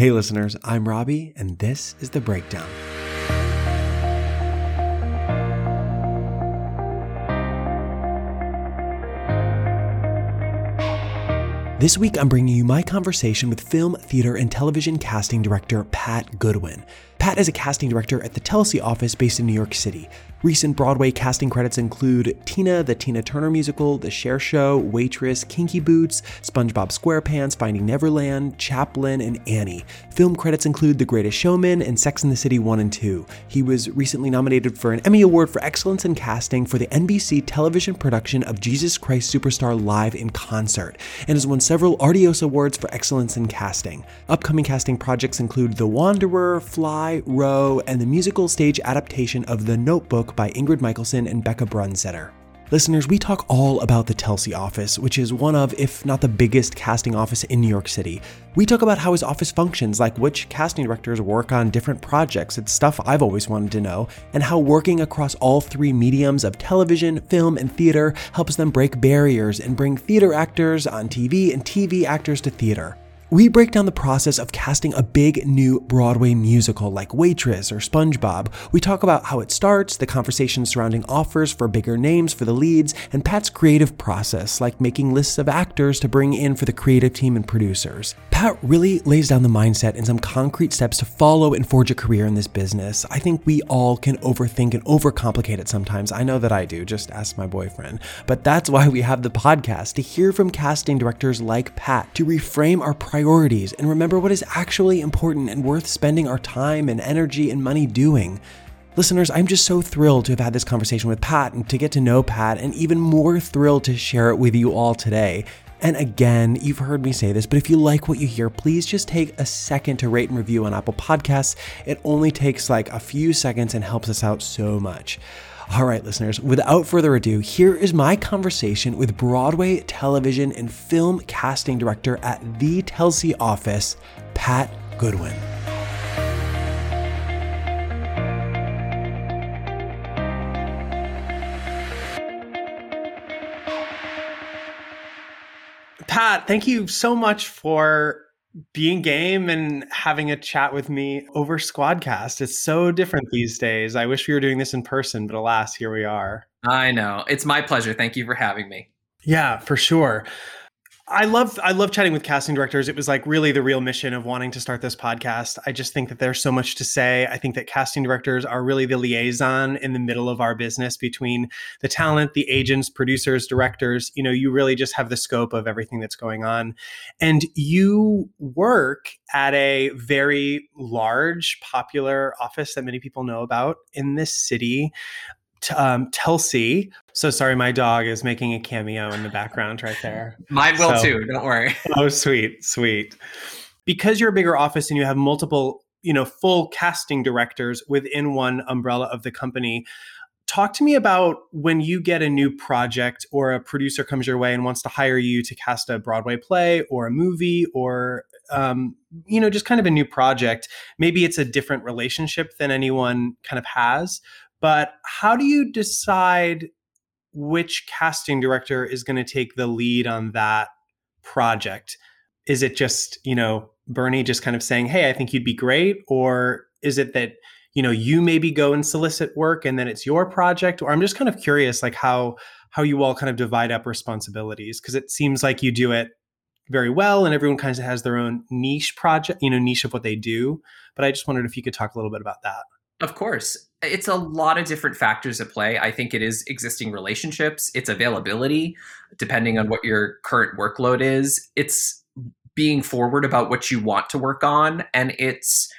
Hey, listeners, I'm Robbie, and this is The Breakdown. This week, I'm bringing you my conversation with film, theater, and television casting director Pat Goodwin. Pat is a casting director at the Telsey office based in New York City. Recent Broadway casting credits include Tina, the Tina Turner musical, The Cher Show, Waitress, Kinky Boots, SpongeBob SquarePants, Finding Neverland, Chaplin, and Annie. Film credits include The Greatest Showman and Sex and the City 1 and 2. He was recently nominated for an Emmy Award for Excellence in Casting for the NBC television production of Jesus Christ Superstar Live in Concert, and has won several Artios Awards for Excellence in Casting. Upcoming casting projects include The Wanderer, Fly, Row, and the musical stage adaptation of The Notebook by Ingrid Michaelson and Bekah Brunstetter. Listeners, we talk all about the Telsey office, which is one of, if not the biggest casting office in New York City. We talk about how his office functions, like which casting directors work on different projects. It's stuff I've always wanted to know, and how working across all three mediums of television, film, and theater helps them break barriers and bring theater actors on TV and TV actors to theater. We break down the process of casting a big new Broadway musical like Waitress or SpongeBob. We talk about how it starts, the conversation surrounding offers for bigger names for the leads, and Pat's creative process, like making lists of actors to bring in for the creative team and producers. Pat really lays down the mindset and some concrete steps to follow and forge a career in this business. I think we all can overthink and overcomplicate it sometimes. I know that I do, just ask my boyfriend. But that's why we have the podcast to hear from casting directors like Pat to reframe our priorities priorities and remember what is actually important and worth spending our time and energy and money doing. Listeners, I'm just so thrilled to have had this conversation with Pat and to get to know Pat, and even more thrilled to share it with you all today. And again, you've heard me say this, but if you like what you hear, please just take a second to rate and review on Apple Podcasts. It only takes like a few seconds and helps us out so much. All right, listeners, without further ado, here is my conversation with Broadway television and film casting director at the Telsey office, Pat Goodwin. Pat, thank you so much for being game and having a chat with me over Squadcast. It's so different these days. I wish we were doing this in person, but alas, here we are. I know. It's my pleasure. Thank you for having me. Yeah, for sure. I love I love chatting with casting directors. It was like really the real mission of wanting to start this podcast. I just think that there's so much to say. I think that casting directors are really the liaison in the middle of our business between the talent, the agents, producers, directors. You know, you really just have the scope of everything that's going on. And you work at a very large, popular office that many people know about in this city um, Telsey. So sorry, my dog is making a cameo in the background right there. Mine will so, too. Don't worry. oh, sweet, sweet. Because you're a bigger office and you have multiple, you know, full casting directors within one umbrella of the company. Talk to me about when you get a new project or a producer comes your way and wants to hire you to cast a Broadway play or a movie or um, you know just kind of a new project. Maybe it's a different relationship than anyone kind of has, but how do you decide which casting director is going to take the lead on that project? Is it just, you know, Bernie just kind of saying, "Hey, I think you'd be great," or is it that you know you maybe go and solicit work and then it's your project? Or I'm just kind of curious, like how how you all kind of divide up responsibilities because it seems like you do it very well and everyone kind of has their own niche project, you know, niche of what they do. But I just wondered if you could talk a little bit about that. Of course. It's a lot of different factors at play. I think it is existing relationships, it's availability, depending on what your current workload is. It's being forward about what you want to work on. And it's,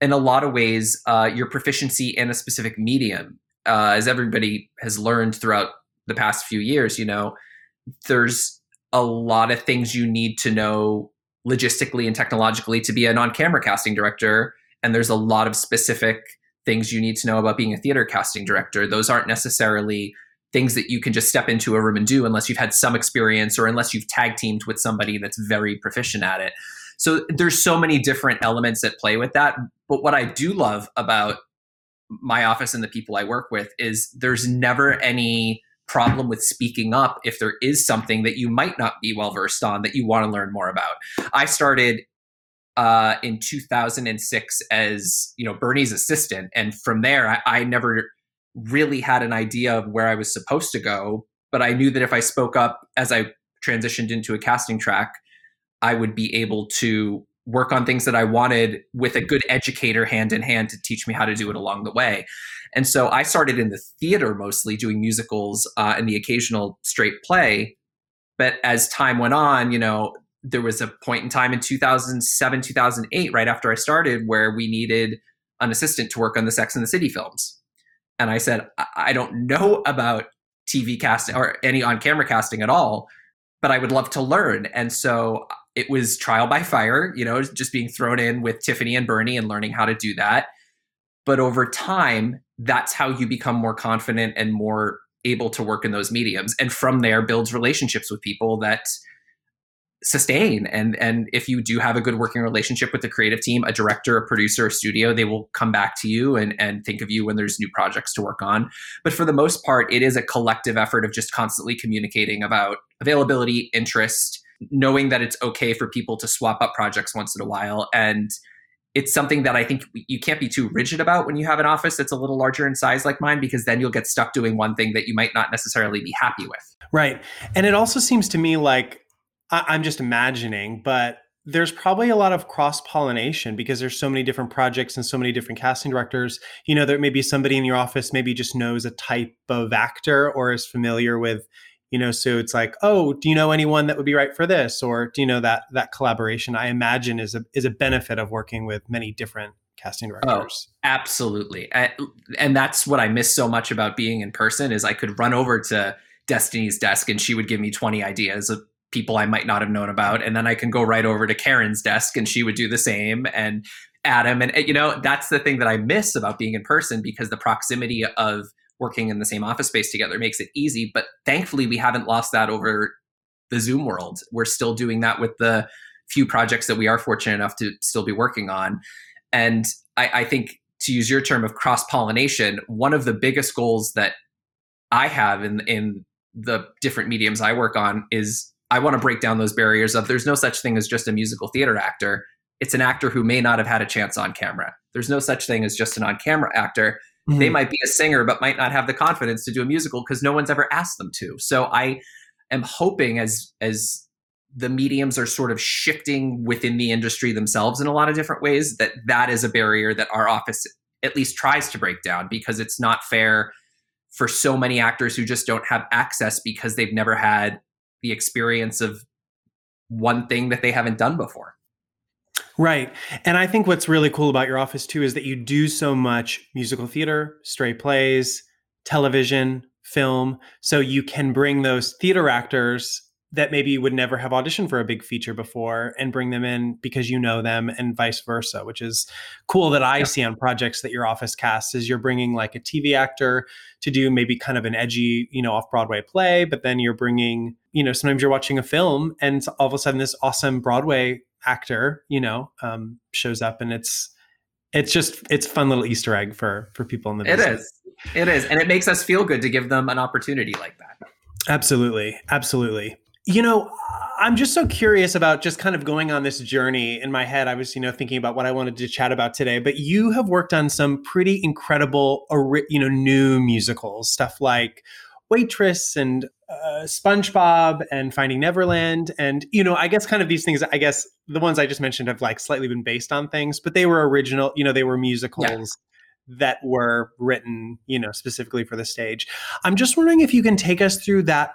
in a lot of ways, uh, your proficiency in a specific medium. Uh, as everybody has learned throughout the past few years, you know, there's a lot of things you need to know logistically and technologically to be a on camera casting director. And there's a lot of specific things you need to know about being a theater casting director. Those aren't necessarily things that you can just step into a room and do unless you've had some experience or unless you've tag teamed with somebody that's very proficient at it. So there's so many different elements that play with that. But what I do love about my office and the people I work with is there's never any problem with speaking up if there is something that you might not be well versed on that you want to learn more about. I started uh, in 2006 as you know Bernie's assistant, and from there I, I never really had an idea of where I was supposed to go. But I knew that if I spoke up as I transitioned into a casting track, I would be able to work on things that I wanted with a good educator hand in hand to teach me how to do it along the way. And so I started in the theater mostly doing musicals uh, and the occasional straight play. But as time went on, you know, there was a point in time in 2007, 2008, right after I started, where we needed an assistant to work on the Sex and the City films. And I said, I don't know about TV casting or any on camera casting at all, but I would love to learn. And so uh, it was trial by fire, you know, just being thrown in with Tiffany and Bernie and learning how to do that. But over time, that's how you become more confident and more able to work in those mediums. And from there, builds relationships with people that sustain and and if you do have a good working relationship with the creative team a director a producer a studio they will come back to you and and think of you when there's new projects to work on but for the most part it is a collective effort of just constantly communicating about availability interest knowing that it's okay for people to swap up projects once in a while and it's something that I think you can't be too rigid about when you have an office that's a little larger in size like mine, because then you'll get stuck doing one thing that you might not necessarily be happy with. Right. And it also seems to me like I, am just imagining, but there's probably a lot of cross pollination because there's so many different projects and so many different casting directors. You know, there may be somebody in your office maybe just knows a type of actor or is familiar with, you know, so it's like, oh, do you know anyone that would be right for this, or do you know that that collaboration? I imagine is a is a benefit of working with many different casting oh, directors. Oh, absolutely, and that's what I miss so much about being in person is I could run over to Destiny's desk and she would give me 20 ideas people I might not have known about. And then I can go right over to Karen's desk and she would do the same. And Adam, and you know, that's the thing that I miss about being in person because the proximity of working in the same office space together makes it easy. But thankfully, we haven't lost that over the Zoom world. We're still doing that with the few projects that we are fortunate enough to still be working on. And I, I think to use your term of cross pollination, one of the biggest goals that I have in in the different mediums I work on is I want to break down those barriers of there's no such thing as just a musical theater actor. It's an actor who may not have had a chance on camera. There's no such thing as just an on camera actor. Mm-hmm. They might be a singer, but might not have the confidence to do a musical because no one's ever asked them to. So I am hoping as as the mediums are sort of shifting within the industry themselves in a lot of different ways that that is a barrier that our office at least tries to break down because it's not fair for so many actors who just don't have access because they've never had the experience of one thing that they haven't done before. Right. And I think what's really cool about your office too is that you do so much musical theater, straight plays, television, film. So you can bring those theater actors that maybe you would never have auditioned for a big feature before and bring them in because you know them and vice versa which is cool that i yeah. see on projects that your office casts is you're bringing like a tv actor to do maybe kind of an edgy you know off broadway play but then you're bringing you know sometimes you're watching a film and all of a sudden this awesome broadway actor you know um, shows up and it's it's just it's fun little easter egg for for people in the business. it is. It is. And it makes us feel good to give them an opportunity like that. Absolutely. Absolutely you know, I'm just so curious about just kind of going on this journey in my head. I was, you know, thinking about what I wanted to chat about today, but you have worked on some pretty incredible, you know, new musicals, stuff like Waitress and uh, SpongeBob and Finding Neverland. And, you know, I guess kind of these things, I guess the ones I just mentioned have like slightly been based on things, but they were original, you know, they were musicals. Yeah that were written, you know, specifically for the stage. I'm just wondering if you can take us through that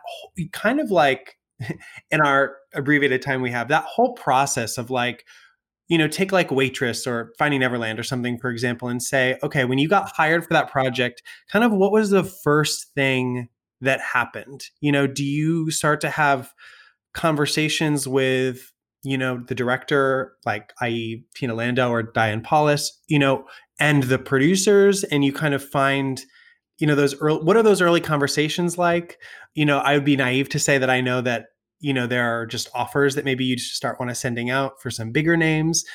kind of like in our abbreviated time we have that whole process of like you know take like waitress or finding neverland or something for example and say okay when you got hired for that project kind of what was the first thing that happened? You know do you start to have conversations with you know the director like i.e tina landau or diane paulus you know and the producers and you kind of find you know those early, what are those early conversations like you know i would be naive to say that i know that you know there are just offers that maybe you just start want to sending out for some bigger names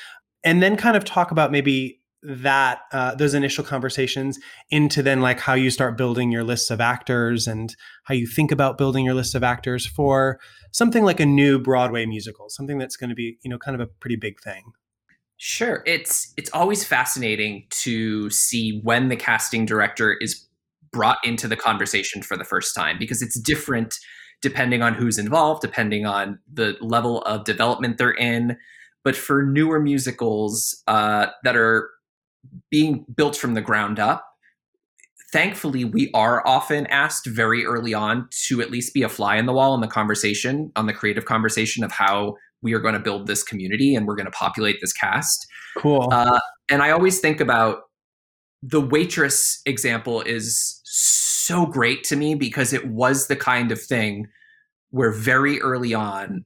and then kind of talk about maybe that uh, those initial conversations into then like how you start building your lists of actors and how you think about building your list of actors for something like a new broadway musical something that's going to be you know kind of a pretty big thing Sure. It's it's always fascinating to see when the casting director is brought into the conversation for the first time because it's different depending on who's involved, depending on the level of development they're in. But for newer musicals uh, that are being built from the ground up, thankfully, we are often asked very early on to at least be a fly in the wall in the conversation, on the creative conversation of how we are going to build this community and we're going to populate this cast. Cool. Uh, and I always think about the waitress example is so great to me because it was the kind of thing where very early on,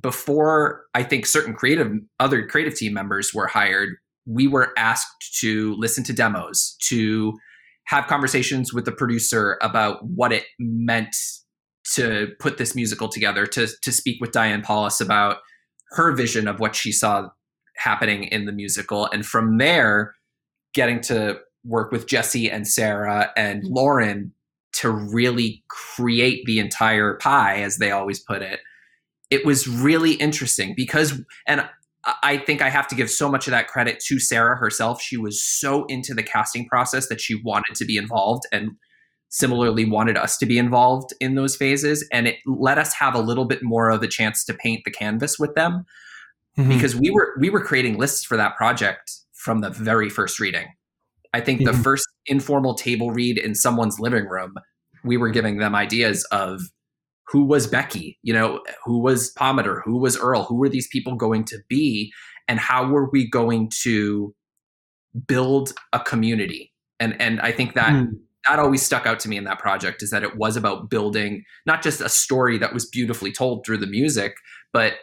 before I think certain creative other creative team members were hired, we were asked to listen to demos, to have conversations with the producer about what it meant to put this musical together, to to speak with Diane Paulus about her vision of what she saw happening in the musical, and from there, getting to work with Jessie and Sara and Lorin to really create the entire pie, as they always put it. It was really interesting because, and I think I have to give so much of that credit to Sara herself. She was so into the casting process that she wanted to be involved and similarly wanted us to be involved in those phases. And it let us have a little bit more of a chance to paint the canvas with them mm-hmm. because we were we were creating lists for that project from the very first reading. I think mm-hmm. the first informal table read in someone's living room, we were giving them ideas of who was Becky? You know, who was Pomatter? Who was Earl? Who were these people going to be? And how were we going to build a community? And and I think that mm. that always stuck out to me in that project is that it was about building not just a story that was beautifully told through the music, but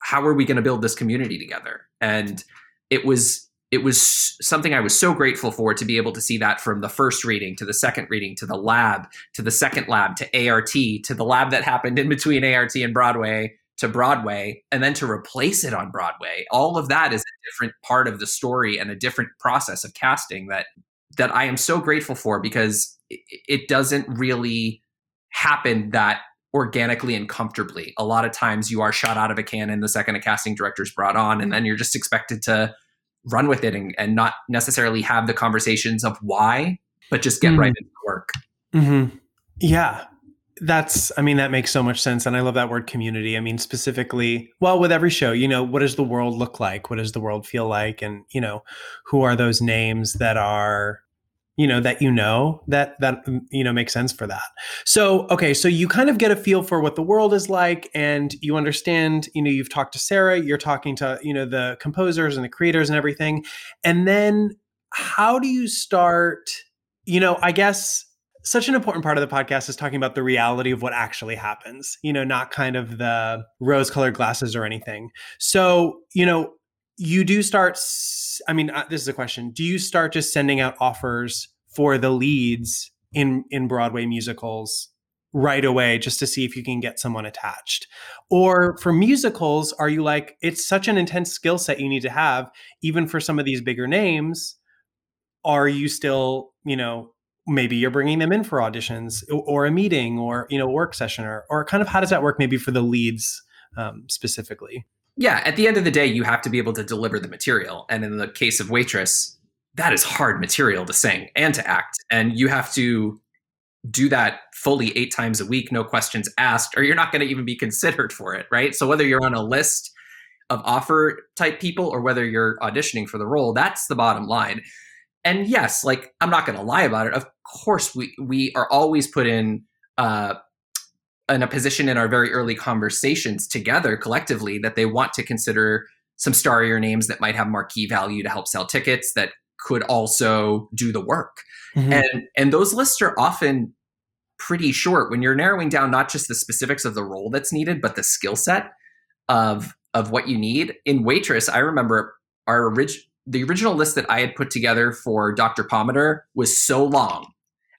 how are we going to build this community together? And it was it was something I was so grateful for to be able to see that from the first reading to the second reading to the lab to the second lab to ART to the lab that happened in between ART and Broadway to Broadway and then to replace it on Broadway. All of that is a different part of the story and a different process of casting that that I am so grateful for because it doesn't really happen that organically and comfortably. A lot of times you are shot out of a cannon the second a casting director is brought on and then you're just expected to run with it and, and not necessarily have the conversations of why, but just get mm. right into work. Mm-hmm. Yeah. That's, I mean, that makes so much sense. And I love that word community. I mean, specifically, well, with every show, you know, what does the world look like? What does the world feel like? And, you know, who are those names that are you know that you know that that mm, you know makes sense for that. So okay so you kind of get a feel for what the world is like and you understand you know you've talked to sara you're talking to you know the composers and the creators and everything and then how do you start you know i guess such an important part of the podcast is talking about the reality of what actually happens you know not kind of the rose colored glasses or anything. So you know you do start i mean uh, this is a question. Do you start just sending out offers for the leads in in broadway musicals right away just to see if you can get someone attached? Or for musicals are you like it's such an intense skill set you need to have even for some of these bigger names are you still you know maybe you're bringing them in for auditions or, a meeting or you know work session or, or kind of how does that work maybe for the leads um, specifically yeah, at the end of the day, you have to be able to deliver the material. And in the case of Waitress, that is hard material to sing and to act. And you have to do that fully eight times a week, no questions asked, or you're not going to even be considered for it, right? So whether you're on a list of offer type people or whether you're auditioning for the role, that's the bottom line. And yes, like I'm not going to lie about it. Of course, we we are always put in uh, in a position in our very early conversations together collectively that they want to consider some starrier names that might have marquee value to help sell tickets that could also do the work. Mm-hmm. And and those lists are often pretty short when you're narrowing down not just the specifics of the role that's needed but the skill set of of what you need. In Waitress, I remember our orig- the original list that I had put together for Dr. Pomatter was so long.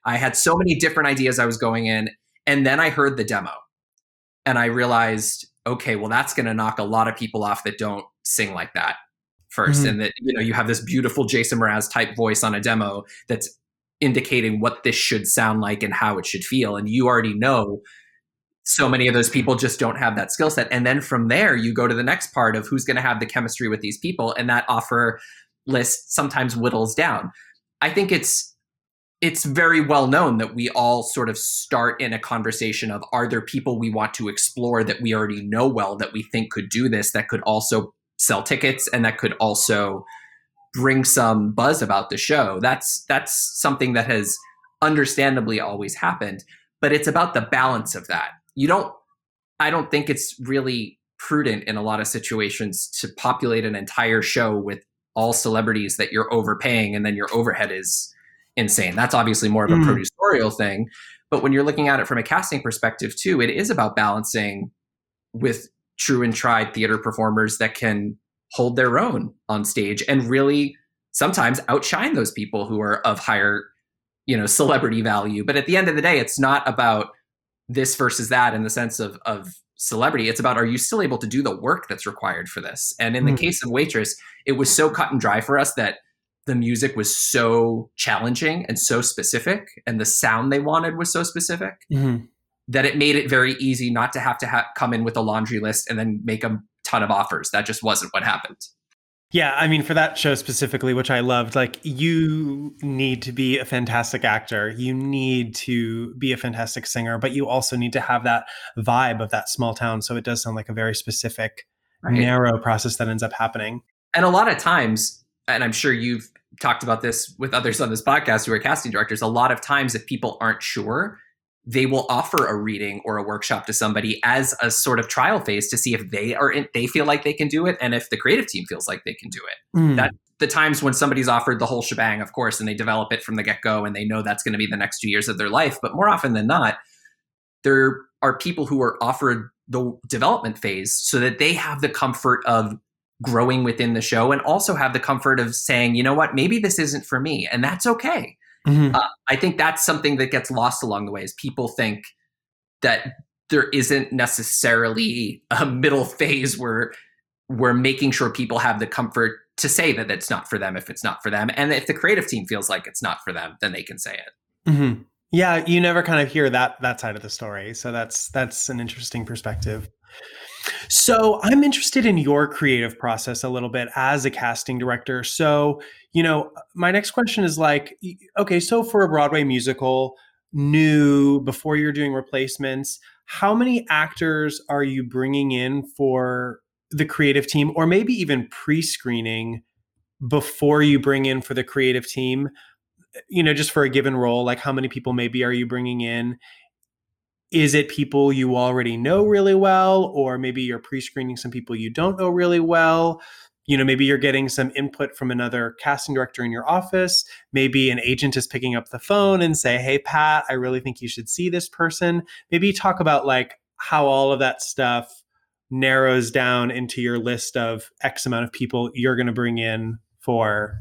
I had so many different ideas I was going in and then I heard the demo and I realized, okay, well, that's going to knock a lot of people off that don't sing like that 1st mm-hmm. And that, you know, you have this beautiful Jason Mraz type voice on a demo that's indicating what this should sound like and how it should feel. And you already know so many of those people just don't have that skill set. And then from there, you go to the next part of who's going to have the chemistry with these people, and that offer list sometimes whittles down. I think it's it's very well known that we all sort of start in a conversation of are there people we want to explore that we already know well that we think could do this that could also sell tickets and that could also bring some buzz about the show? That's that's something that has understandably always happened but it's about the balance of that. You don't i don't think it's really prudent in a lot of situations to populate an entire show with all celebrities that you're overpaying and then your overhead is insane. That's obviously more of a mm. producerial thing. But when you're looking at it from a casting perspective too, it is about balancing with true and tried theater performers that can hold their own on stage and really sometimes outshine those people who are of higher, you know, celebrity value. But at the end of the day, it's not about this versus that in the sense of of celebrity. It's about are you still able to do the work that's required for this? And in mm. the case of Waitress, it was so cut and dry for us that the music was so challenging and so specific, and the sound they wanted was so specific mm-hmm. that it made it very easy not to have to ha- come in with a laundry list and then make a ton of offers. That just wasn't what happened. Yeah, I mean, for that show specifically, which I loved, like you need to be a fantastic actor, you need to be a fantastic singer, but you also need to have that vibe of that small town. So it does sound like a very specific, right. narrow process that ends up happening. And a lot of times, and I'm sure you've talked about this with others on this podcast who are casting directors. A lot of times, if people aren't sure, they will offer a reading or a workshop to somebody as a sort of trial phase to see if they are in, they feel like they can do it and if the creative team feels like they can do it. Mm. That the times when somebody's offered the whole shebang, of course, and they develop it from the get go and they know that's going to be the next two years of their life. But more often than not, there are people who are offered the development phase so that they have the comfort of growing within the show and also have the comfort of saying, you know what, maybe this isn't for me. And that's okay. Mm-hmm. Uh, I think that's something that gets lost along the way is people think that there isn't necessarily a middle phase where we're making sure people have the comfort to say that it's not for them if it's not for them. And if the creative team feels like it's not for them, then they can say it. Mm-hmm. Yeah, you never kind of hear that that side of the story. So that's that's an interesting perspective. So I'm interested in your creative process a little bit as a casting director. So, you know, my next question is like, okay, so for a Broadway musical, new, before you're doing replacements, how many actors are you bringing in for the creative team or maybe even pre-screening before you bring in for the creative team? You know, just for a given role, like how many people maybe are you bringing in? Is it people you already know really well? Or maybe you're pre-screening some people you don't know really well. You know maybe you're getting some input from another casting director in your office. Maybe an agent is picking up the phone and say hey pat i really think you should see this person. Maybe talk about like how all of that stuff narrows down into your list of x amount of people you're going to bring in for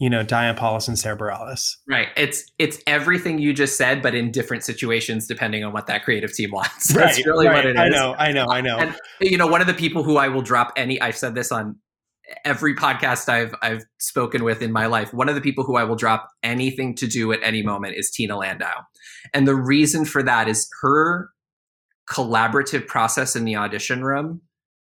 you know, Diane Paulus and Bareilles. Right. It's it's everything you just said, but in different situations depending on what that creative team wants. That's right, really right. what it is. I know, I know, I know. And you know, one of the people who I will drop any I've said this on every podcast I've I've spoken with in my life. One of the people who I will drop anything to do at any moment is Tina Landau. And the reason for that is her collaborative process in the audition room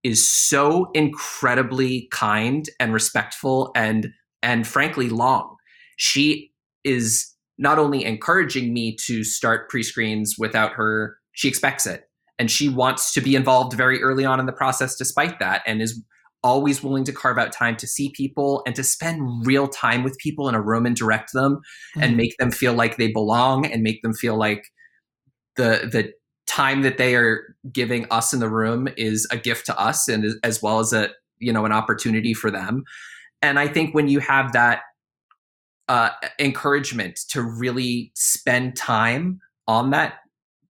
is so incredibly kind and respectful and and frankly long. She is not only encouraging me to start pre screens without her, she expects it. And she wants to be involved very early on in the process despite that and is always willing to carve out time to see people and to spend real time with people in a room and direct them mm-hmm. and make them feel like they belong and make them feel like the the time that they are giving us in the room is a gift to us and as well as a you know an opportunity for them and I think when you have that uh, encouragement to really spend time on that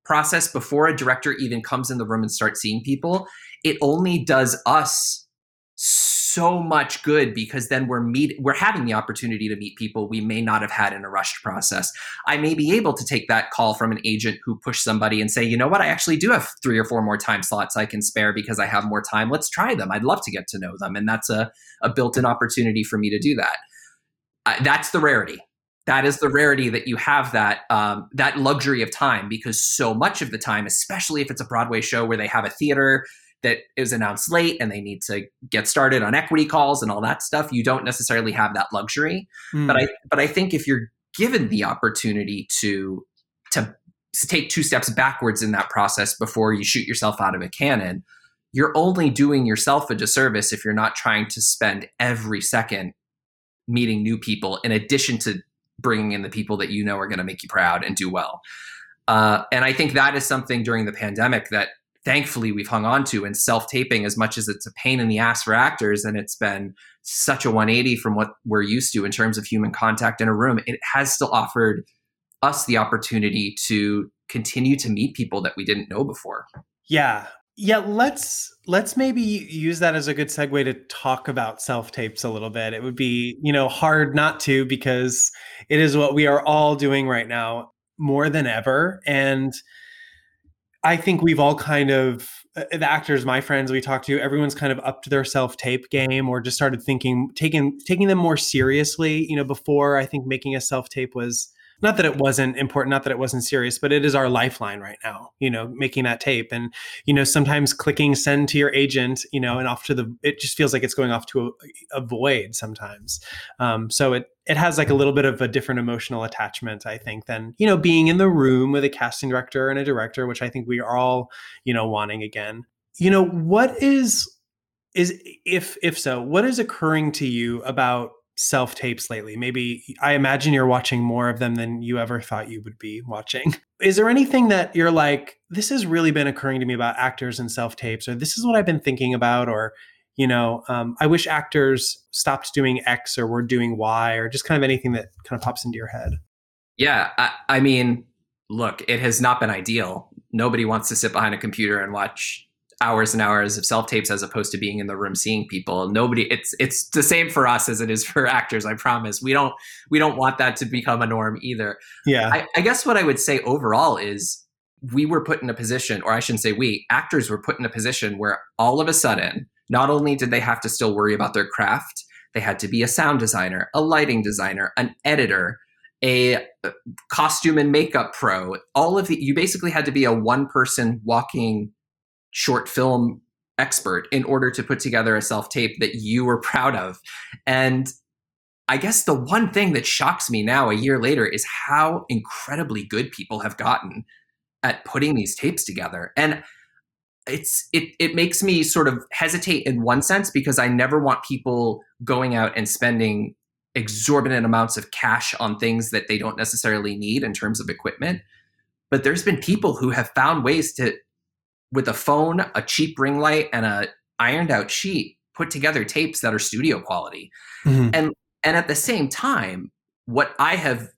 process before a director even comes in the room and starts seeing people, it only does us much good because then we're meet we're having the opportunity to meet people we may not have had in a rushed process. I may be able to take that call from an agent who pushed somebody and say, you know what, I actually do have three or four more time slots I can spare because I have more time. Let's try them. I'd love to get to know them, and that's a a built-in opportunity for me to do that. Uh, that's the rarity. that is the rarity that you have that um, that luxury of time because so much of the time especially if it's a broadway show where they have a theater that is announced late and they need to get started on equity calls and all that stuff you don't necessarily have that luxury mm. but i but i think if you're given the opportunity to to take two steps backwards in that process before you shoot yourself out of a cannon you're only doing yourself a disservice if you're not trying to spend every second meeting new people in addition to bringing in the people that you know are going to make you proud and do well. Uh, and I think that is something during the pandemic that thankfully we've hung on to and self-taping as much as it's a pain in the ass for actors and it's been such a 180 from what we're used to in terms of human contact in a room. It has still offered us the opportunity to continue to meet people that we didn't know before. Yeah. Yeah let's let's maybe use that as a good segue to talk about self tapes a little bit. It would be you know hard not to because it is what we are all doing right now more than ever. And i think we've all kind of uh, the actors my friends we talked to everyone's kind of up to their self tape game or just started thinking taking taking them more seriously you know before i think making a self tape was not that it wasn't important not that it wasn't serious but it is our lifeline right now you know making that tape. And you know sometimes clicking send to your agent you know and off to the it just feels like it's going off to a, a void sometimes. Um, so it it has like a little bit of a different emotional attachment i think than you know being in the room with a casting director and a director which i think we are all you know wanting again. You know what is is if if so what is occurring to you about self tapes lately? Maybe I imagine you're watching more of them than you ever thought you would be watching. Is there anything that you're like, this has really been occurring to me about actors and self tapes, or this is what I've been thinking about, or, you know, um, I wish actors stopped doing X or were doing Y, or just kind of anything that kind of pops into your head? Yeah. I, I mean, look, it has not been ideal. Nobody wants to sit behind a computer and watch hours and hours of self tapes as opposed to being in the room seeing people. Nobody it's it's the same for us as it is for actors i promise. We don't we don't want that to become a norm either. Yeah. I, I guess what i would say overall is we were put in a position or i shouldn't say we actors were put in a position where all of a sudden not only did they have to still worry about their craft they had to be a sound designer a lighting designer an editor a uh, costume and makeup pro. All of the you basically had to be a one person walking short film expert in order to put together a self tape that you were proud of. And I guess the one thing that shocks me now, a year later, is how incredibly good people have gotten at putting these tapes together. And it's it it makes me sort of hesitate in one sense because I never want people going out and spending exorbitant amounts of cash on things that they don't necessarily need in terms of equipment. But there's been people who have found ways to with a phone, a cheap ring light, and a ironed out sheet, put together tapes that are studio quality. Mm-hmm. And and at the same time, what I have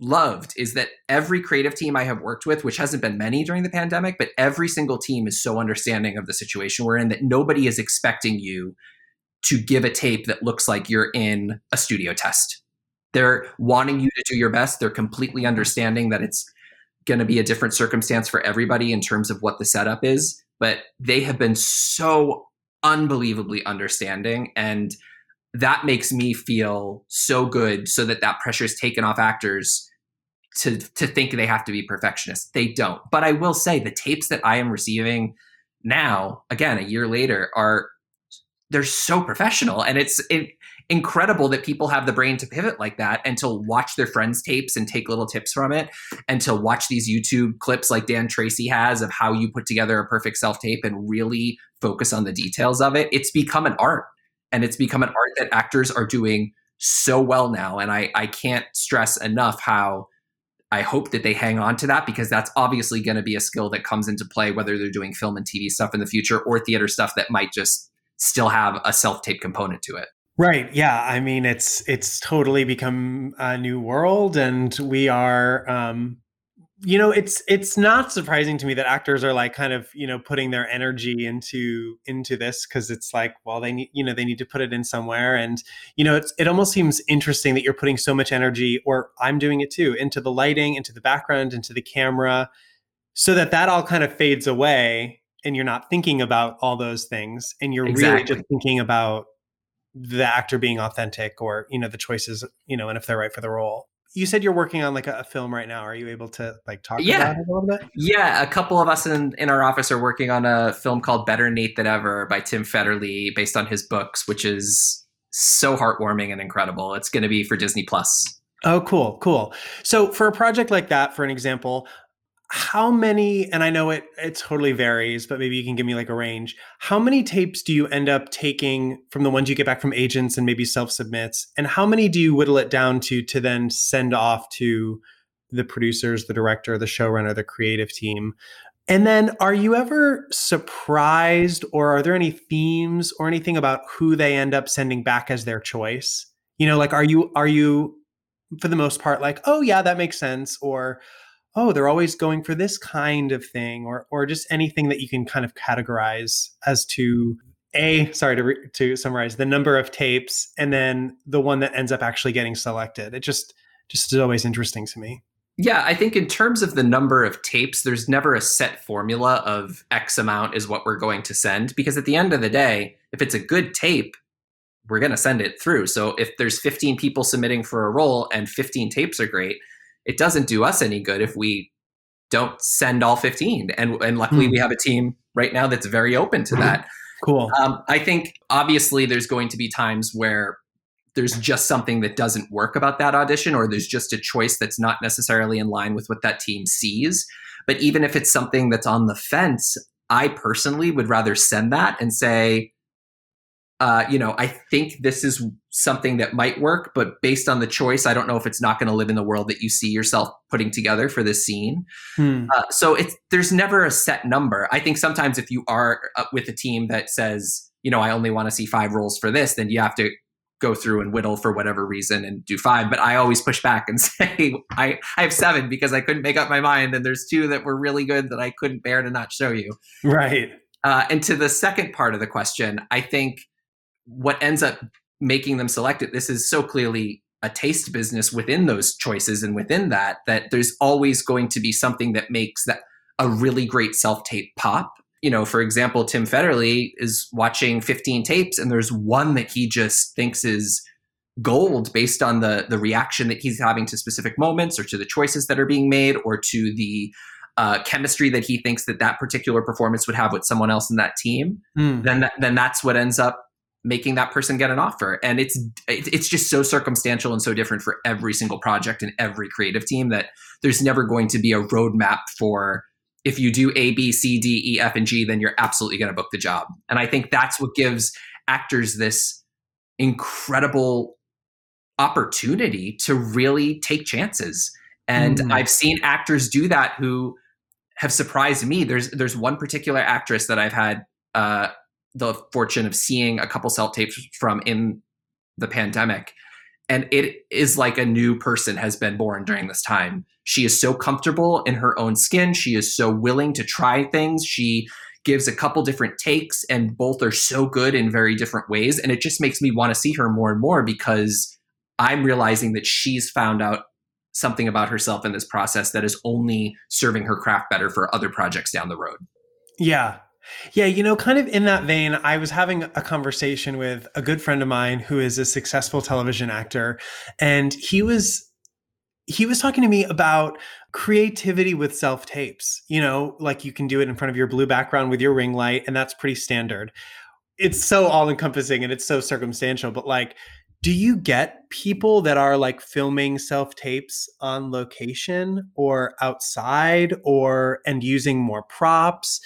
loved is that every creative team I have worked with, which hasn't been many during the pandemic, but every single team is so understanding of the situation we're in that nobody is expecting you to give a tape that looks like you're in a studio test. They're wanting you to do your best. They're completely understanding that it's going to be a different circumstance for everybody in terms of what the setup is, but they have been so unbelievably understanding and that makes me feel so good so that that pressure is taken off actors to to think they have to be perfectionists. They don't. But I will say the tapes that I am receiving now, again, a year later, are they're so professional and it's it, incredible that people have the brain to pivot like that and to watch their friends' tapes and take little tips from it and to watch these YouTube clips like Dan Tracy has of how you put together a perfect self tape and really focus on the details of it. It's become an art and it's become an art that actors are doing so well now. And I, I can't stress enough how I hope that they hang on to that because that's obviously going to be a skill that comes into play, whether they're doing film and TV stuff in the future or theater stuff that might just still have a self tape component to it. Right. Yeah. I mean, it's it's totally become a new world, and we are, um, you know, it's it's not surprising to me that actors are like kind of you know putting their energy into into this because it's like, well, they need you know they need to put it in somewhere, and you know, it's it almost seems interesting that you're putting so much energy, or I'm doing it too, into the lighting, into the background, into the camera, so that that all kind of fades away, and you're not thinking about all those things, and you're exactly. really just thinking about the actor being authentic or you know the choices you know and if they're right for the role you said you're working on like a, a, film right now. Are you able to like talk yeah. about it a little bit? Yeah, a couple of us in, in our office are working on a film called Better Nate Than Ever by Tim Federle based on his books, which is so heartwarming and incredible. It's going to be for Disney Plus. Oh, cool, cool. So for a project like that, for an example, how many and i know it it totally varies but maybe you can give me like a range. How many tapes do you end up taking from the ones you get back from agents and maybe self submits and how many do you whittle it down to to then send off to the producers the director the showrunner the creative team? And then are you ever surprised or are there any themes or anything about who they end up sending back as their choice? You know like are you are you for the most part like oh yeah that makes sense or oh they're always going for this kind of thing or or just anything that you can kind of categorize as to a sorry to re- to summarize the number of tapes and then the one that ends up actually getting selected. It just just is always interesting to me. Yeah i think in terms of the number of tapes there's never a set formula of x amount is what we're going to send because at the end of the day if it's a good tape we're going to send it through. So if there's 15 people submitting for a role and 15 tapes are great it doesn't do us any good if we don't send all 15. And, and luckily, mm. we have a team right now that's very open to that. Cool. Um, I think obviously there's going to be times where there's just something that doesn't work about that audition, or there's just a choice that's not necessarily in line with what that team sees. But even if it's something that's on the fence, I personally would rather send that and say, uh, you know, I think this is something that might work, but based on the choice, I don't know if it's not going to live in the world that you see yourself putting together for this scene. Hmm. Uh, so it's there's never a set number. I think sometimes if you are uh, with a team that says, you know, I only want to see five roles for this, then you have to go through and whittle for whatever reason and do five. But I always push back and say I, I have seven because I couldn't make up my mind, and there's two that were really good that I couldn't bear to not show you. Right. Uh, and to the second part of the question, I think what ends up making them select it, this is so clearly a taste business within those choices and within that, that there's always going to be something that makes that a really great self tape pop. You know, for example, Tim Federle is watching 15 tapes and there's one that he just thinks is gold based on the the reaction that he's having to specific moments or to the choices that are being made or to the uh, chemistry that he thinks that that particular performance would have with someone else in that team, mm. then that, then that's what ends up making that person get an offer. And it's it's just so circumstantial and so different for every single project and every creative team that there's never going to be a roadmap for if you do a b c d e f and g then you're absolutely going to book the job. And i think that's what gives actors this incredible opportunity to really take chances. And mm. i've seen actors do that who have surprised me. There's there's one particular actress that i've had uh, the fortune of seeing a couple self tapes from in the pandemic. And it is like a new person has been born during this time. She is so comfortable in her own skin. She is so willing to try things. She gives a couple different takes, and both are so good in very different ways. And it just makes me want to see her more and more because I'm realizing that she's found out something about herself in this process that is only serving her craft better for other projects down the road. Yeah, yeah, you know, kind of in that vein, I was having a conversation with a good friend of mine who is a successful television actor, and he was he was talking to me about creativity with self tapes. You know, like you can do it in front of your blue background with your ring light, and that's pretty standard. It's so all encompassing and it's so circumstantial, but like do you get people that are like filming self tapes on location or outside or and using more props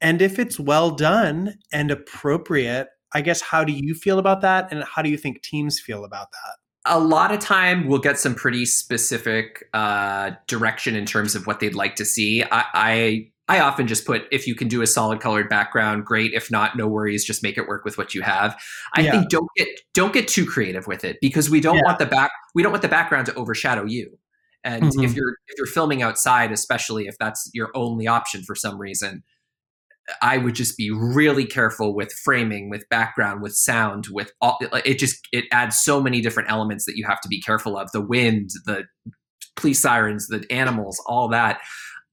and if it's well done and appropriate, I guess how do you feel about that? And how do you think teams feel about that? A lot of time we'll get some pretty specific uh, direction in terms of what they'd like to see. I, I I often just put if you can do a solid colored background, great. If not, no worries. Just make it work with what you have. I yeah. think don't get don't get too creative with it because we don't yeah. want the back we don't want the background to overshadow you. And mm-hmm. if you're if you're filming outside, especially if that's your only option for some reason, I would just be really careful with framing, with background, with sound, with all. It just it adds so many different elements that you have to be careful of: the wind, the police sirens, the animals, all that.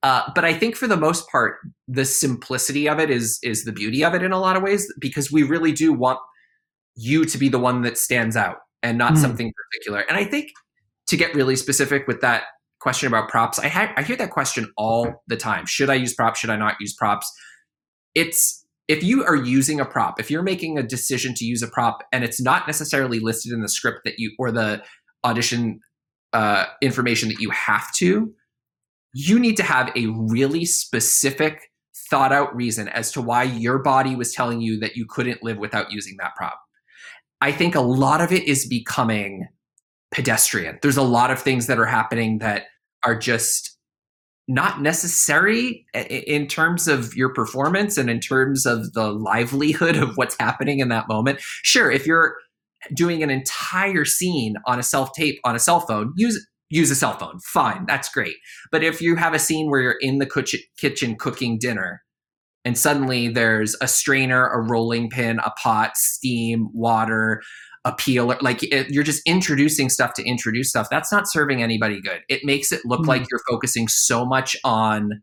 Uh, but I think for the most part, the simplicity of it is is the beauty of it in a lot of ways because we really do want you to be the one that stands out and not mm. something particular. And I think to get really specific with that question about props, I, ha- I hear that question all the time. Should I use props? Should I not use props? It's if you are using a prop, if you're making a decision to use a prop and it's not necessarily listed in the script that you or the audition uh, information that you have to, you need to have a really specific, thought out reason as to why your body was telling you that you couldn't live without using that prop. I think a lot of it is becoming pedestrian. There's a lot of things that are happening that are just not necessary in terms of your performance and in terms of the livelihood of what's happening in that moment. Sure, if you're doing an entire scene on a self tape on a cell phone, use use a cell phone. Fine, that's great. But if you have a scene where you're in the kitchen cooking dinner and suddenly there's a strainer, a rolling pin, a pot, steam, water, a peeler, like it, you're just introducing stuff to introduce stuff. That's not serving anybody good. It makes it look mm-hmm. like you're focusing so much on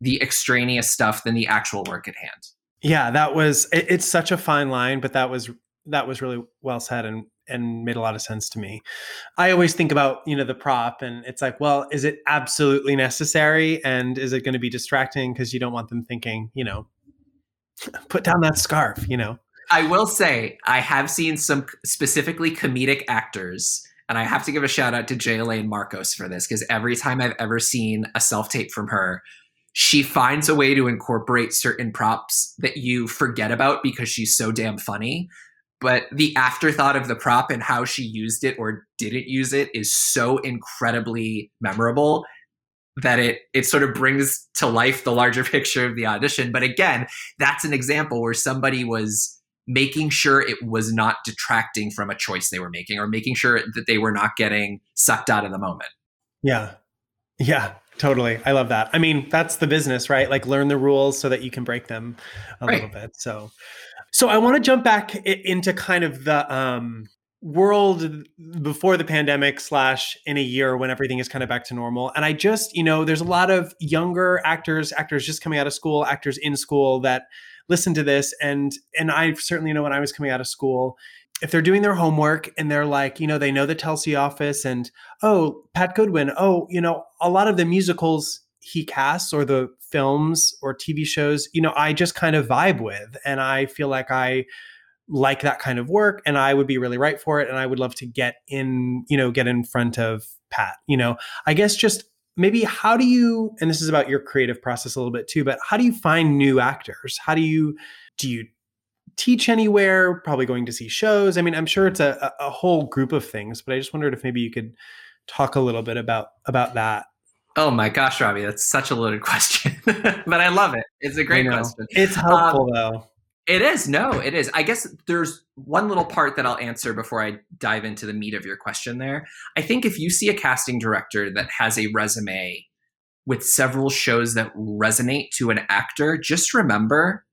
the extraneous stuff than the actual work at hand. Yeah, that was it, it's such a fine line, but that was that was really well said and and made a lot of sense to me. I always think about, you know, the prop and it's like, well, is it absolutely necessary and is it going to be distracting because you don't want them thinking, you know, put down that scarf, you know. I will say I have seen some specifically comedic actors and I have to give a shout out to J. Elaine Marcos for this because every time I've ever seen a self tape from her, she finds a way to incorporate certain props that you forget about because she's so damn funny but the afterthought of the prop and how she used it or didn't use it is so incredibly memorable that it it sort of brings to life the larger picture of the audition but again that's an example where somebody was making sure it was not detracting from a choice they were making or making sure that they were not getting sucked out of the moment. Yeah. Yeah totally. I love that. I mean that's the business right? Like learn the rules so that you can break them a right. little bit. So so I want to jump back into kind of the um, world before the pandemic slash in a year when everything is kind of back to normal. And I just, you know, there's a lot of younger actors, actors just coming out of school, actors in school that listen to this. And and I certainly know when I was coming out of school, if they're doing their homework and they're like, you know, they know the Telsey office and oh, Pat Goodwin, oh, you know, a lot of the musicals he casts or the films or TV shows, you know, I just kind of vibe with. And I feel like I like that kind of work and I would be really right for it. And I would love to get in, you know, get in front of Pat. You know, I guess just maybe how do you, and this is about your creative process a little bit too, but how do you find new actors? How do you, do you teach anywhere? Probably going to see shows. I mean, I'm sure it's a, a whole group of things, but I just wondered if maybe you could talk a little bit about about that. Oh my gosh, Robbie, that's such a loaded question, but I love it. It's a great question. It's helpful um, though. It is. No, it is. I guess there's one little part that I'll answer before I dive into the meat of your question there. I think if you see a casting director that has a resume with several shows that resonate to an actor, just remember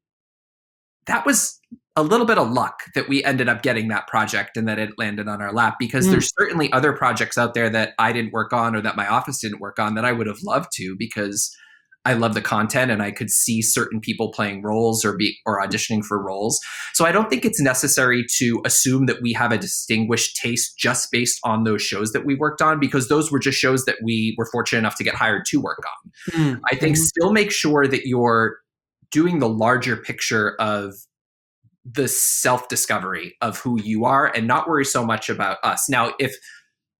that was a little bit of luck that we ended up getting that project and that it landed on our lap because mm. there's certainly other projects out there that I didn't work on or that my office didn't work on that I would have loved to because I love the content and I could see certain people playing roles or be or auditioning for roles. So I don't think it's necessary to assume that we have a distinguished taste just based on those shows that we worked on because those were just shows that we were fortunate enough to get hired to work on. Mm. I think mm-hmm. still make sure that you're doing the larger picture of the self discovery of who you are and not worry so much about us. Now, if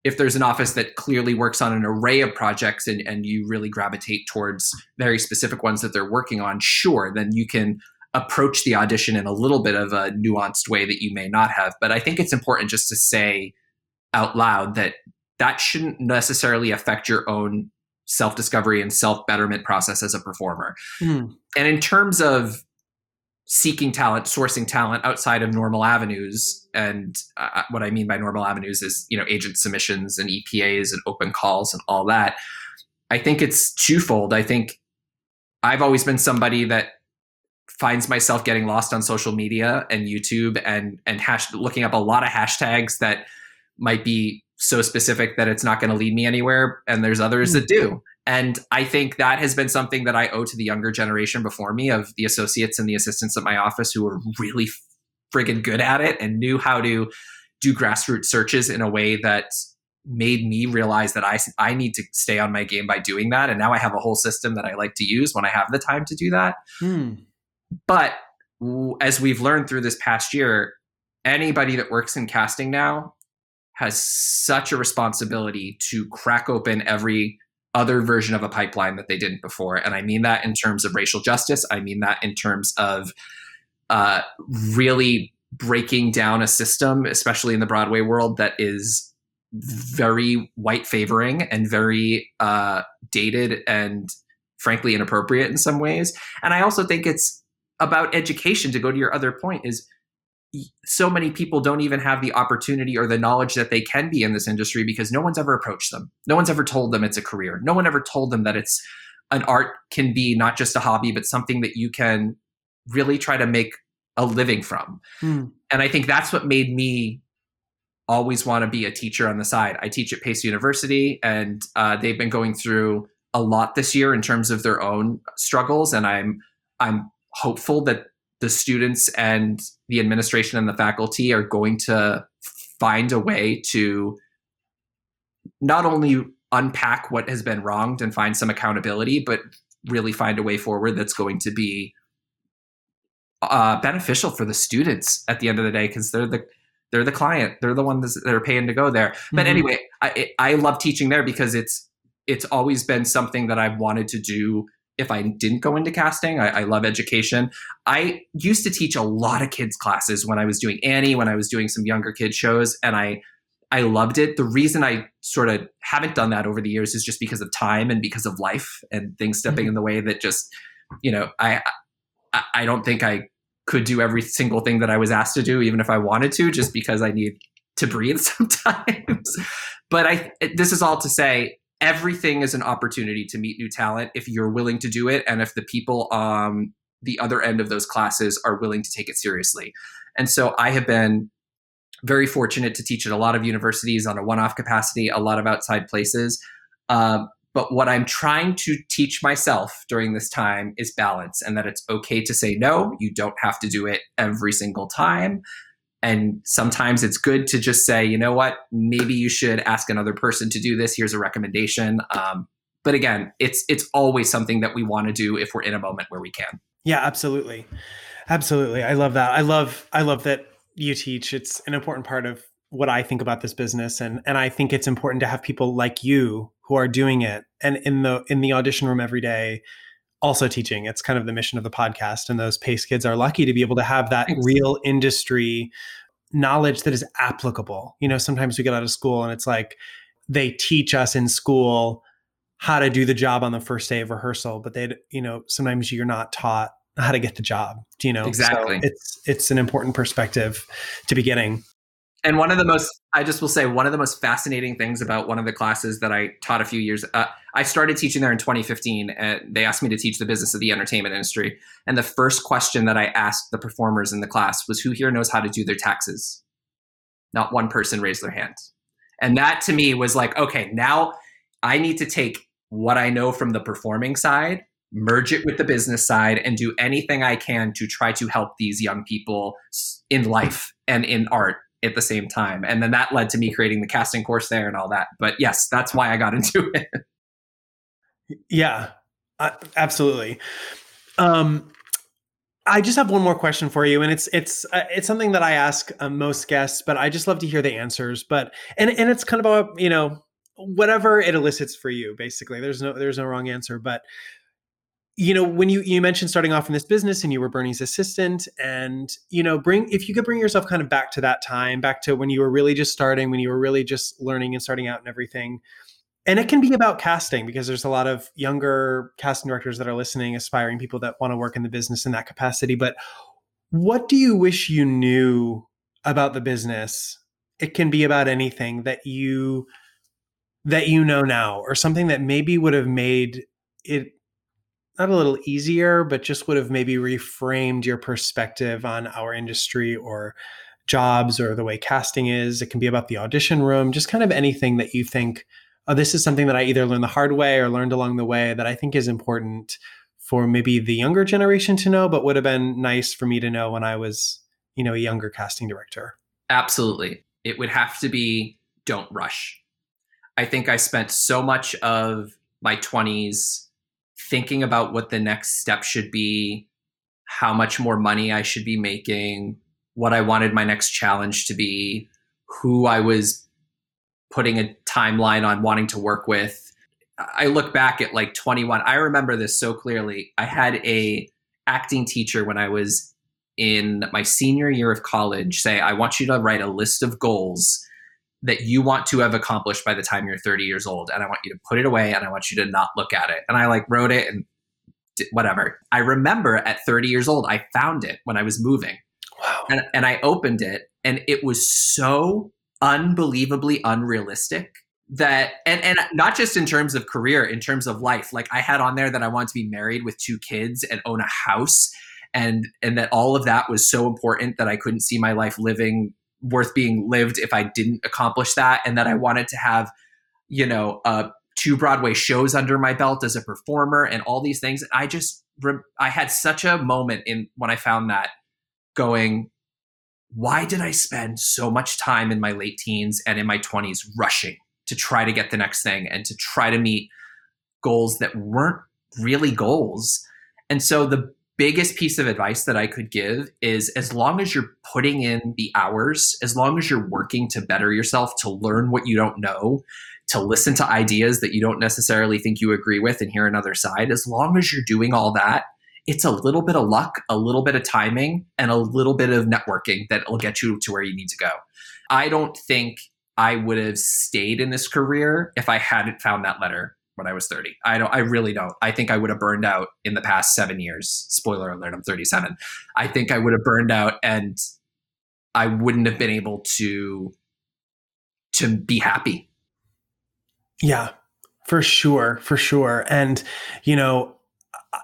if there's an office that clearly works on an array of projects and, and you really gravitate towards very specific ones that they're working on, sure, then you can approach the audition in a little bit of a nuanced way that you may not have. But I think it's important just to say out loud that that shouldn't necessarily affect your own self discovery and self betterment process as a performer. Mm. And in terms of seeking talent, sourcing talent outside of normal avenues. And uh, uh, what I mean by normal avenues is, you know, agent submissions and EPAs and open calls and all that. I think it's twofold. I think I've always been somebody that finds myself getting lost on social media and YouTube and and hash looking up a lot of hashtags that might be so specific that it's not going to lead me anywhere and there's others mm. that do and I think that has been something that I owe to the younger generation before me of the associates and the assistants at my office who were really friggin' good at it and knew how to do grassroots searches in a way that made me realize that I I need to stay on my game by doing that. And now I have a whole system that I like to use when I have the time to do that. Hmm. But as we've learned through this past year, anybody that works in casting now has such a responsibility to crack open every other version of a pipeline that they didn't before. And I mean that in terms of racial justice. I mean that in terms of uh, really breaking down a system, especially in the Broadway world, that is very white favoring and very uh, dated and frankly inappropriate in some ways. And I also think it's about education to go to your other point is so many people don't even have the opportunity or the knowledge that they can be in this industry because no one's ever approached them. No one's ever told them it's a career. No one ever told them that it's an art can be not just a hobby, but something that you can really try to make a living from. Mm. And I think that's what made me always want to be a teacher on the side. I teach at Pace University, and uh, they've been going through a lot this year in terms of their own struggles, and I'm I'm hopeful that the students and the administration and the faculty are going to find a way to not only unpack what has been wronged and find some accountability, but really find a way forward that's going to be uh, beneficial for the students at the end of the day because they're the they're the client they're the ones that are paying to go there mm-hmm. but anyway I, I love teaching there because it's it's always been something that i've wanted to do if I didn't go into casting. I, I, love education. I used to teach a lot of kids classes when I was doing Annie, when I was doing some younger kid shows, and I I loved it. The reason I sort of haven't done that over the years is just because of time and because of life and things stepping mm-hmm. in the way that just you know I, I I don't think I could do every single thing that I was asked to do, even if I wanted to, just because I need to breathe sometimes. but I this is all to say everything is an opportunity to meet new talent if you're willing to do it and if the people on the other end of those classes are willing to take it seriously. And so I have been very fortunate to teach at a lot of universities on a one-off capacity, a lot of outside places. Uh, but what I'm trying to teach myself during this time is balance and that it's okay to say no. You don't have to do it every single time. And sometimes it's good to just say, you know what, maybe you should ask another person to do this. Here's a recommendation. Um, but again, it's it's always something that we want to do if we're in a moment where we can. Yeah, absolutely, absolutely. I love that. I love I love that you teach. It's an important part of what I think about this business, and and I think it's important to have people like you who are doing it and in the in the audition room every day also teaching. It's kind of the mission of the podcast. And those PACE kids are lucky to be able to have that Thanks. real industry knowledge that is applicable. You know, sometimes we get out of school and it's like they teach us in school how to do the job on the first day of rehearsal, but they, you know, sometimes you're not taught how to get the job. You know, exactly. So it's it's an important perspective to be getting and one of the most i just will say one of the most fascinating things about one of the classes that i taught a few years uh, i started teaching there in 2015 and they asked me to teach the business of the entertainment industry. And the first question that i asked the performers in the class was who here knows how to do their taxes? Not one person raised their hand. And that to me was like okay now i need to take what i know from the performing side merge it with the business side and do anything i can to try to help these young people in life and in art at the same time. And then that led to me creating the casting course there and all that. But yes, that's why I got into it. Yeah, uh, absolutely. Um, I just have one more question for you, and it's it's uh, it's something that I ask uh, most guests, but I just love to hear the answers. But and and it's kind of a you know whatever it elicits for you. Basically, there's no there's no wrong answer. But you know when you you mentioned starting off in this business and you were bernie's assistant and you know bring if you could bring yourself kind of back to that time back to when you were really just starting when you were really just learning and starting out and everything. And it can be about casting because there's a lot of younger casting directors that are listening aspiring people that want to work in the business in that capacity. But what do you wish you knew about the business? It can be about anything that you that you know now or something that maybe would have made it not a little easier, but just would have maybe reframed your perspective on our industry or jobs or the way casting is. It can be about the audition room, just kind of anything that you think, oh, this is something that I either learned the hard way or learned along the way that I think is important for maybe the younger generation to know, but would have been nice for me to know when I was, you know, a younger casting director. Absolutely. It would have to be don't rush. I think I spent so much of my 20s thinking about what the next step should be, how much more money I should be making, what I wanted my next challenge to be, who I was putting a timeline on wanting to work with. I look back at like 21. I remember this so clearly. I had a acting teacher when I was in my senior year of college say, "I want you to write a list of goals that you want to have accomplished by the time you're 30 years old and I want you to put it away and I want you to not look at it." And I like wrote it and whatever. I remember at 30 years old, I found it when I was moving. Wow. And, and I opened it and it was so unbelievably unrealistic that and and not just in terms of career in terms of life like i had on there that i wanted to be married with two kids and own a house and and that all of that was so important that i couldn't see my life living worth being lived if i didn't accomplish that and that i wanted to have you know uh two broadway shows under my belt as a performer and all these things i just i had such a moment in when i found that going why did I spend so much time in my late teens and in my 20s rushing to try to get the next thing and to try to meet goals that weren't really goals? And so the biggest piece of advice that I could give is as long as you're putting in the hours, as long as you're working to better yourself, to learn what you don't know, to listen to ideas that you don't necessarily think you agree with and hear another side, as long as you're doing all that, it's a little bit of luck, a little bit of timing, and a little bit of networking that will get you to where you need to go. I don't think I would have stayed in this career if I hadn't found that letter when I was 30. I don't I really don't. I think I would have burned out in the past 7 years. Spoiler alert, I'm 37. I think I would have burned out and I wouldn't have been able to to be happy. Yeah. For sure, for sure. And you know,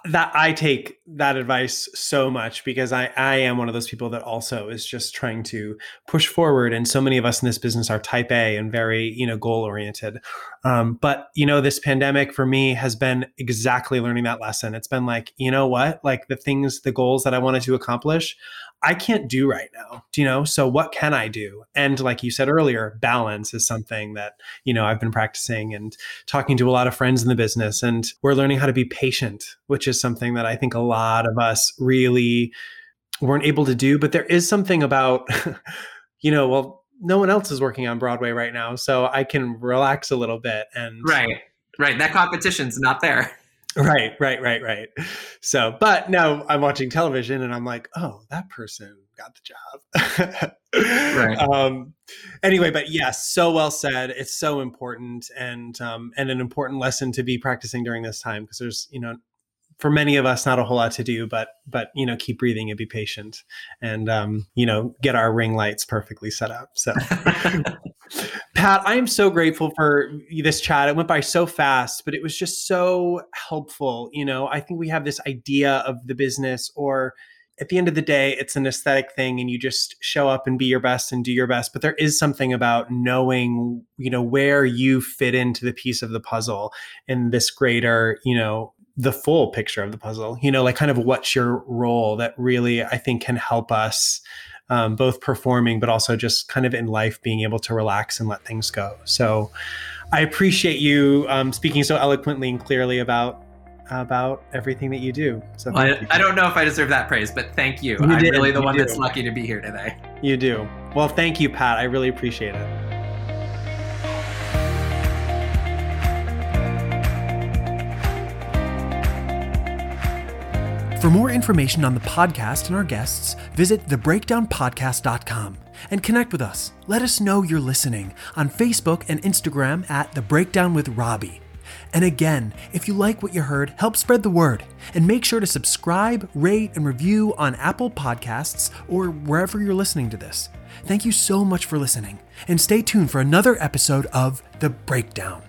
that I take that advice so much because I, I am one of those people that also is just trying to push forward. And so many of us in this business are type A and very, you know, goal oriented. Um, but, you know, this pandemic for me has been exactly learning that lesson. It's been like, you know what? Like the things, the goals that I wanted to accomplish, I can't do right now, Do you know? So what can I do? And like you said earlier, balance is something that, you know, I've been practicing and talking to a lot of friends in the business and we're learning how to be patient, which is something that I think a lot of us really weren't able to do, but there is something about you know, well, no one else is working on Broadway right now, so I can relax a little bit and Right. Right. That competition's not there. Right, right, right, right. So, but now I'm watching television and I'm like, oh, that person got the job. right. Um, anyway, but yes, so well said. It's so important and um, and an important lesson to be practicing during this time because there's you know for many of us not a whole lot to do but but you know keep breathing and be patient and um, you know get our ring lights perfectly set up so pat i am so grateful for this chat. It went by so fast but it was just so helpful. You know i think we have this idea of the business or at the end of the day it's an aesthetic thing and you just show up and be your best and do your best. But there is something about knowing you know where you fit into the piece of the puzzle in this greater you know the full picture of the puzzle you know like kind of what's your role that really i think can help us um, both performing but also just kind of in life being able to relax and let things go. So i appreciate you um, speaking so eloquently and clearly about about everything that you do. So well, I. I, don't know if i deserve that praise but thank you, you i'm did, really the one do. that's lucky to be here today. You do. Well thank you pat. I really appreciate it For more information on the podcast and our guests, visit thebreakdownpodcast.com and connect with us. Let us know you're listening on Facebook and Instagram at The Breakdown with Robbie. And again, if you like what you heard, help spread the word and make sure to subscribe, rate, and review on Apple Podcasts or wherever you're listening to this. Thank you so much for listening, and stay tuned for another episode of The Breakdown.